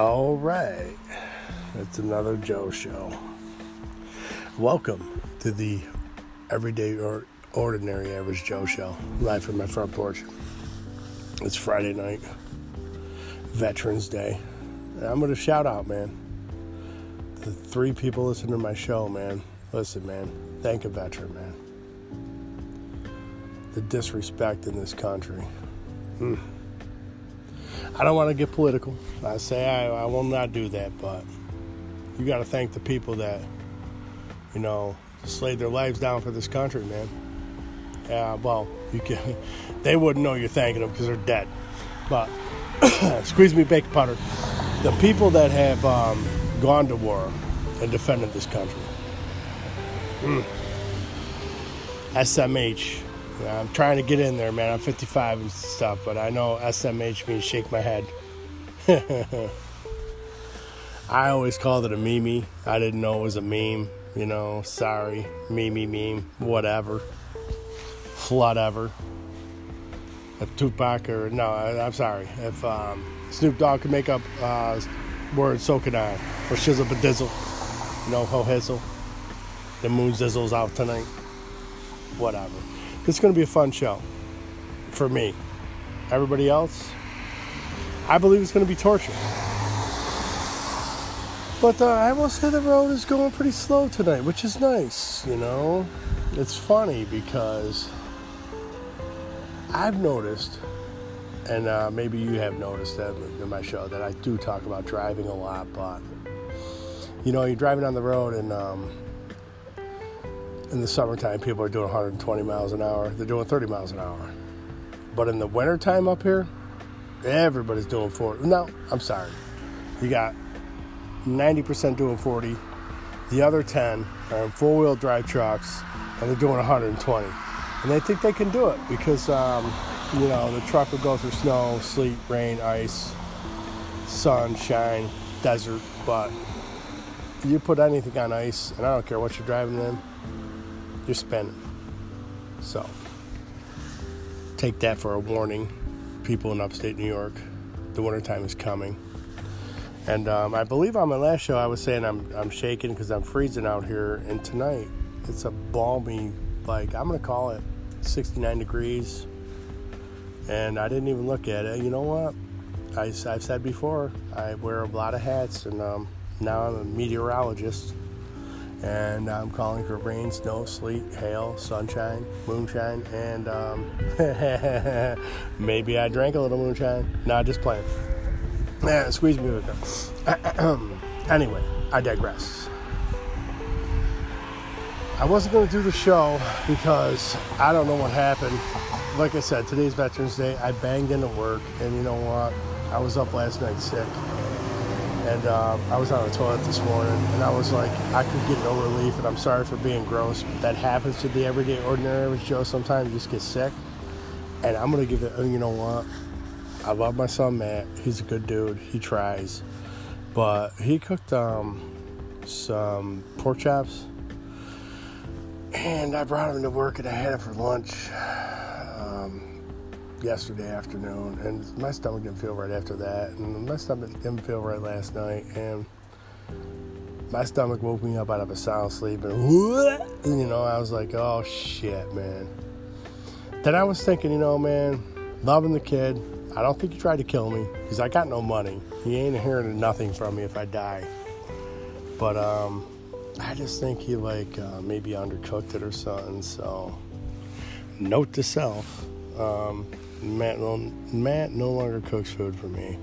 All right, it's another Joe show. Welcome to the Everyday or Ordinary Average Joe show, live from my front porch. It's Friday night, Veterans Day. And I'm going to shout out, man. The three people listening to my show, man. Listen, man. Thank a veteran, man. The disrespect in this country. Mm. I don't want to get political. I say I, I will not do that, but you got to thank the people that, you know, slayed their lives down for this country, man. Yeah, well, you can. They wouldn't know you're thanking them because they're dead. But squeeze me, bacon powder. The people that have um, gone to war and defended this country. Mm. SMH. I'm trying to get in there, man. I'm 55 and stuff, but I know SMH means shake my head. I always called it a meme. I didn't know it was a meme. You know, sorry, meme, meme, whatever, whatever. If Tupac or no, I, am sorry. If um, Snoop Dogg could make up uh, words, so could I. Or shizzle badizzle, you know, ho hizzle. The moon zizzles out tonight. Whatever. It's going to be a fun show for me. Everybody else, I believe it's going to be torture. But uh, I will say the road is going pretty slow tonight, which is nice, you know. It's funny because I've noticed, and uh, maybe you have noticed that in my show, that I do talk about driving a lot, but you know, you're driving on the road and um, in the summertime, people are doing 120 miles an hour. They're doing 30 miles an hour. But in the wintertime up here, everybody's doing 40. No, I'm sorry. You got 90% doing 40. The other 10 are in four wheel drive trucks and they're doing 120. And they think they can do it because, um, you know, the truck will go through snow, sleet, rain, ice, sunshine, desert. But you put anything on ice, and I don't care what you're driving in, you're spending. So take that for a warning, people in upstate New York. The wintertime is coming. And um, I believe on my last show I was saying I'm, I'm shaking because I'm freezing out here. And tonight it's a balmy, like I'm going to call it 69 degrees. And I didn't even look at it. You know what? I, have said before, I wear a lot of hats and um, now I'm a meteorologist and I'm calling for rain, snow, sleet, hail, sunshine, moonshine, and um, maybe I drank a little moonshine. Nah, just playing. Yeah, squeeze me with it. anyway, I digress. I wasn't going to do the show because I don't know what happened. Like I said, today's Veterans Day. I banged into work, and you know what? I was up last night sick and uh, I was on the toilet this morning, and I was like, I could get no relief, and I'm sorry for being gross, but that happens to the everyday, ordinary average Joe. Sometimes you just get sick, and I'm gonna give it. You know what? I love my son Matt. He's a good dude. He tries, but he cooked um, some pork chops, and I brought him to work, and I had it for lunch yesterday afternoon, and my stomach didn't feel right after that, and my stomach didn't feel right last night, and my stomach woke me up out of a sound sleep, and, and you know, I was like, oh shit, man. Then I was thinking, you know, man, loving the kid. I don't think he tried to kill me because I got no money. He ain't hearing nothing from me if I die. But um, I just think he like uh, maybe undercooked it or something. So, note to self: um, Matt no, Matt no longer cooks food for me.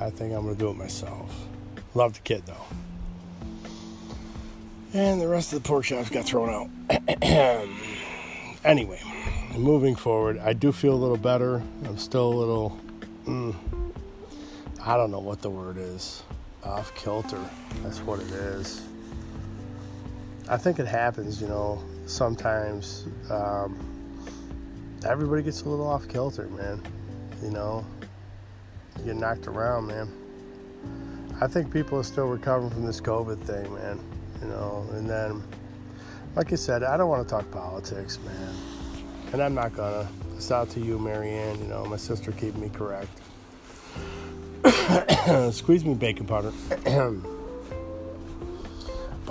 I think I'm gonna do it myself. Love the kid though. And the rest of the pork chops got thrown out. anyway, moving forward, I do feel a little better. I'm still a little, mm, I don't know what the word is. Off kilter. That's what it is. I think it happens, you know, sometimes. Um, everybody gets a little off kilter, man. You know, you get knocked around, man. I think people are still recovering from this COVID thing, man. You know, and then, like I said, I don't want to talk politics, man. And I'm not gonna. It's out to you, Marianne. You know, my sister keeping me correct. Squeeze me baking powder.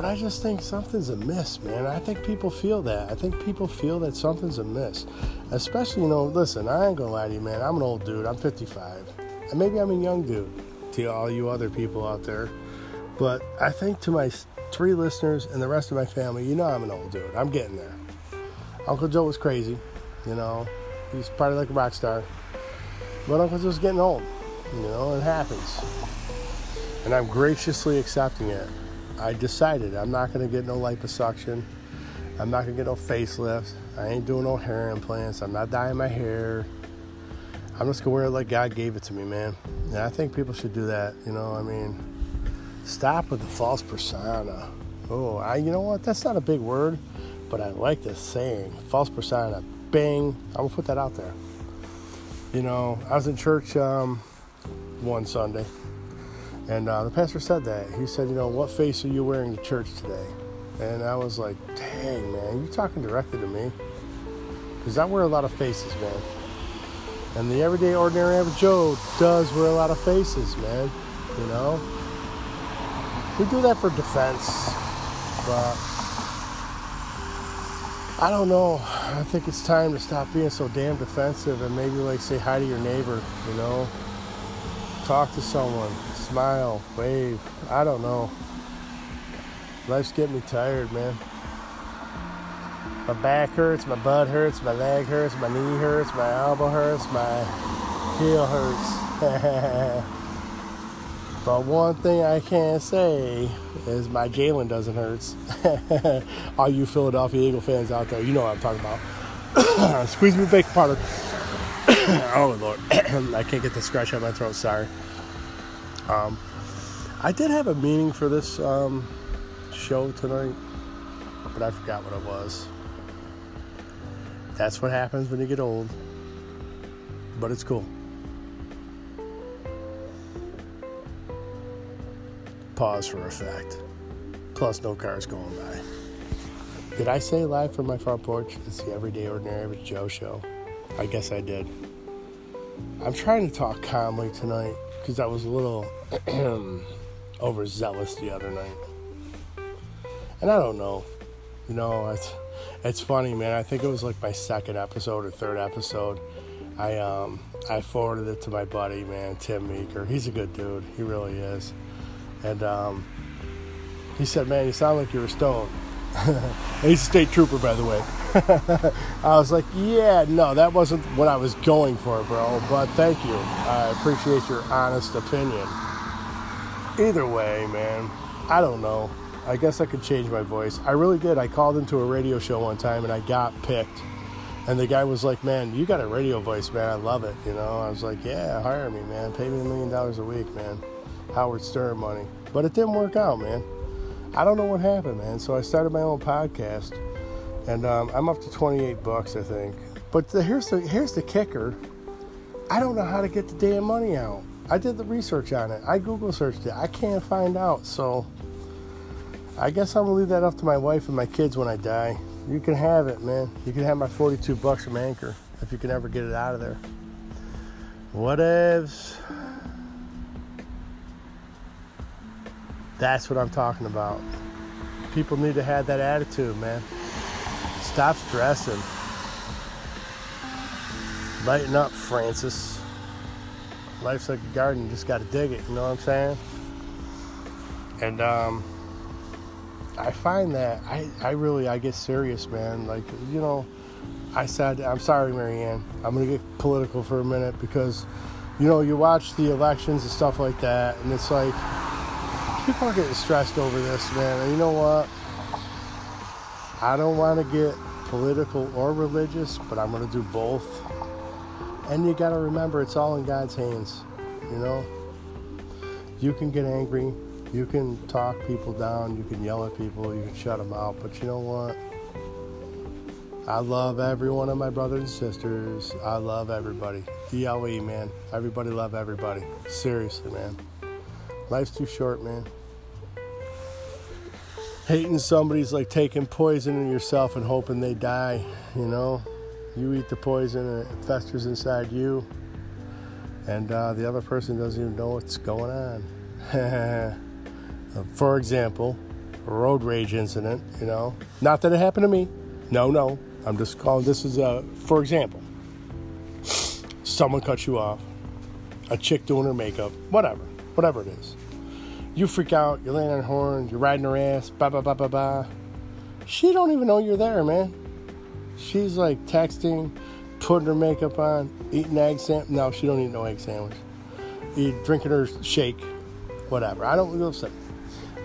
but I just think something's amiss, man. I think people feel that. I think people feel that something's amiss. Especially, you know, listen, I ain't gonna lie to you, man. I'm an old dude. I'm 55. And maybe I'm a young dude to all you other people out there. But I think to my three listeners and the rest of my family, you know I'm an old dude. I'm getting there. Uncle Joe was crazy, you know. He's probably like a rock star. But Uncle Joe's getting old. You know, it happens. And I'm graciously accepting it. I decided I'm not going to get no liposuction. I'm not going to get no facelift. I ain't doing no hair implants. I'm not dyeing my hair. I'm just going to wear it like God gave it to me, man. And I think people should do that. You know, I mean, stop with the false persona. Oh, I, you know what? That's not a big word, but I like this saying. False persona. Bang. I'm going to put that out there. You know, I was in church um, one Sunday. And uh, the pastor said that. He said, You know, what face are you wearing to church today? And I was like, Dang, man, you're talking directly to me? Because I wear a lot of faces, man. And the everyday, ordinary, average Joe does wear a lot of faces, man. You know? We do that for defense. But I don't know. I think it's time to stop being so damn defensive and maybe like say hi to your neighbor, you know? Talk to someone, smile, wave. I don't know. Life's getting me tired, man. My back hurts, my butt hurts, my leg hurts, my knee hurts, my elbow hurts, my heel hurts. but one thing I can't say is my Jalen doesn't hurt. All you Philadelphia Eagle fans out there, you know what I'm talking about. Squeeze me bacon powder. oh Lord, I can't get the scratch out my throat. Sorry. Um, I did have a meaning for this um, show tonight, but I forgot what it was. That's what happens when you get old. But it's cool. Pause for effect. Plus, no cars going by. Did I say live from my front porch? It's the Everyday Ordinary Average Joe show. I guess I did. I'm trying to talk calmly tonight because I was a little overzealous the other night. And I don't know. You know, it's, it's funny, man. I think it was like my second episode or third episode. I um I forwarded it to my buddy, man, Tim Meeker. He's a good dude. He really is. And um, he said, "Man, you sound like you were stoned." He's a state trooper, by the way. I was like, yeah, no, that wasn't what I was going for, bro. But thank you. I appreciate your honest opinion. Either way, man, I don't know. I guess I could change my voice. I really did. I called into a radio show one time and I got picked. And the guy was like, man, you got a radio voice, man. I love it. You know, I was like, yeah, hire me, man. Pay me a million dollars a week, man. Howard Stern money. But it didn't work out, man. I don't know what happened, man. So I started my own podcast, and um, I'm up to 28 bucks, I think. But the, here's the here's the kicker. I don't know how to get the damn money out. I did the research on it. I Google searched it. I can't find out. So I guess I'm gonna leave that up to my wife and my kids when I die. You can have it, man. You can have my 42 bucks from Anchor if you can ever get it out of there. Whatevs. That's what I'm talking about. People need to have that attitude, man. Stop stressing. Lighten up, Francis. Life's like a garden, just gotta dig it, you know what I'm saying? And um I find that I, I really I get serious, man. Like, you know, I said I'm sorry, Marianne. I'm gonna get political for a minute because, you know, you watch the elections and stuff like that, and it's like people are getting stressed over this, man. And you know what? I don't want to get political or religious, but I'm going to do both. And you got to remember, it's all in God's hands. You know, you can get angry, you can talk people down, you can yell at people, you can shut them out, but you know what? I love every one of my brothers and sisters. I love everybody. DLE, man. Everybody love everybody. Seriously, man. Life's too short, man. Hating somebody's like taking poison in yourself and hoping they die, you know? You eat the poison and it festers inside you. and uh, the other person doesn't even know what's going on. For example, a road rage incident, you know, not that it happened to me. No, no, I'm just calling this as a, for example, someone cuts you off, a chick doing her makeup, whatever, whatever it is. You freak out, you're laying on her horn, you're riding her ass, ba ba ba ba ba. She don't even know you're there, man. She's like texting, putting her makeup on, eating egg sandwich. No, she don't eat no egg sandwich. Eat, drinking her shake, whatever. I don't listen.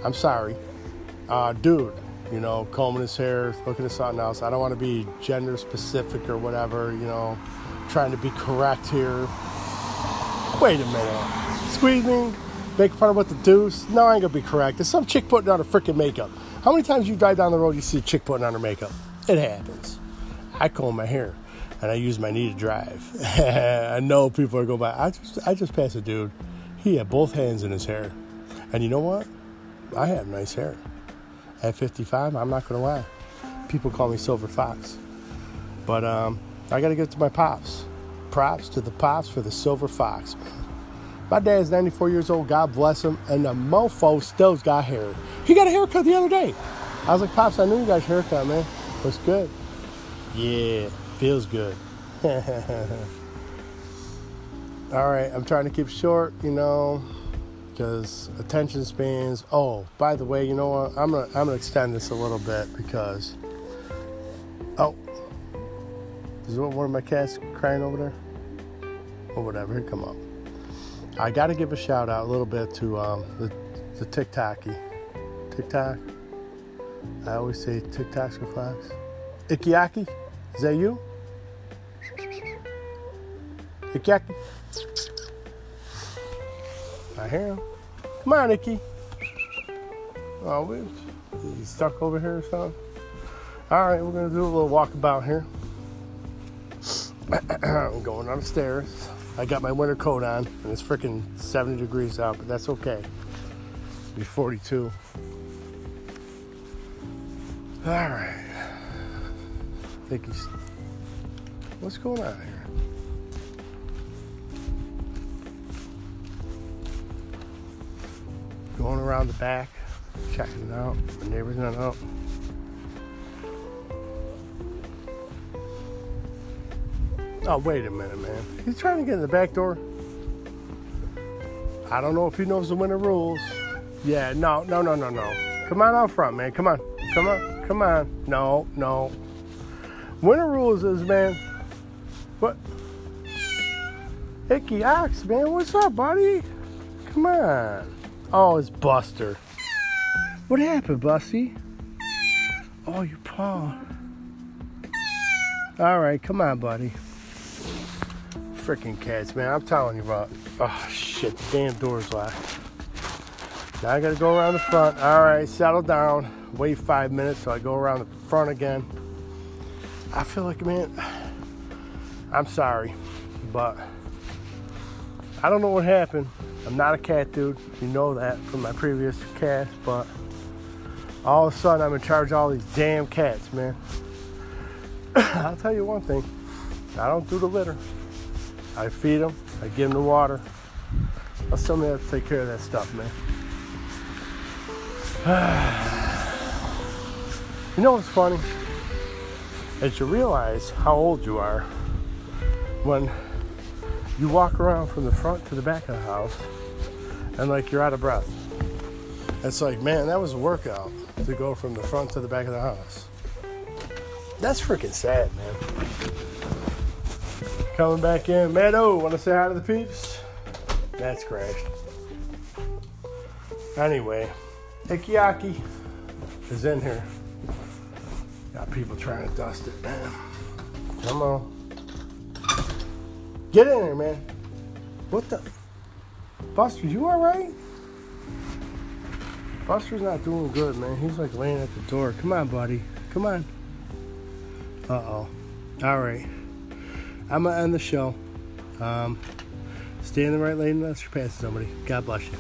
I'm sorry, uh, dude. You know, combing his hair, looking at something else. I don't want to be gender specific or whatever. You know, trying to be correct here. Wait a minute. Squeeze me. Make fun of what the deuce. No, I ain't gonna be correct. There's some chick putting on her freaking makeup. How many times you drive down the road you see a chick putting on her makeup? It happens. I comb my hair and I use my knee to drive. I know people are going by. I just I just passed a dude. He had both hands in his hair. And you know what? I have nice hair. At 55, I'm not gonna lie. People call me Silver Fox. But um, I gotta give it to my pops. Props to the pops for the Silver Fox. My dad's 94 years old, God bless him, and the mofo still's got hair. He got a haircut the other day. I was like, Pops, I knew you got your haircut, man. Looks good. Yeah, feels good. All right, I'm trying to keep short, you know, because attention spans. Oh, by the way, you know what? I'm gonna I'm gonna extend this a little bit because. Oh, is one of my cats crying over there? Or whatever. Here come up. I got to give a shout out a little bit to um, the the TikToky, TikTok. I always say TikToks with flags. Ikiaki. Is that you? Ikiaki. I hear him. Come on, Icky. Oh, we, he's stuck over here or something? All right, we're going to do a little walkabout here. I'm going down the stairs. I got my winter coat on, and it's freaking 70 degrees out, but that's okay. It'll be 42. All right think he's. What's going on here? Going around the back, checking it out. My neighbor's not out. Oh, wait a minute, man. He's trying to get in the back door. I don't know if he knows the winter rules. Yeah, no, no, no, no, no. Come on out front, man. Come on. Come on. Come on. No, no. Winter rules is, man. What? Icky Ox, man. What's up, buddy? Come on. Oh, it's Buster. What happened, Busty? Oh, your paw. All right, come on, buddy. Freaking cats, man. I'm telling you about. Oh, shit. The damn door's locked. Now I gotta go around the front. All right, settle down. Wait five minutes so I go around the front again. I feel like, man, I'm sorry, but I don't know what happened. I'm not a cat dude. You know that from my previous cast, but all of a sudden I'm in charge of all these damn cats, man. I'll tell you one thing I don't do the litter. I feed them, I give them the water. I still have to take care of that stuff, man. you know what's funny? As you realize how old you are when you walk around from the front to the back of the house and like you're out of breath. It's like, man, that was a workout to go from the front to the back of the house. That's freaking sad, man. Coming back in, Meadow, want to say hi to the peeps? That's crashed. Anyway, Ikiaki is in here. Got people trying to dust it, man. Come on. Get in there, man. What the? Buster, you alright? Buster's not doing good, man. He's like laying at the door. Come on, buddy. Come on. Uh oh. Alright. I'm going to end the show. Um, stay in the right lane unless you're passing somebody. God bless you.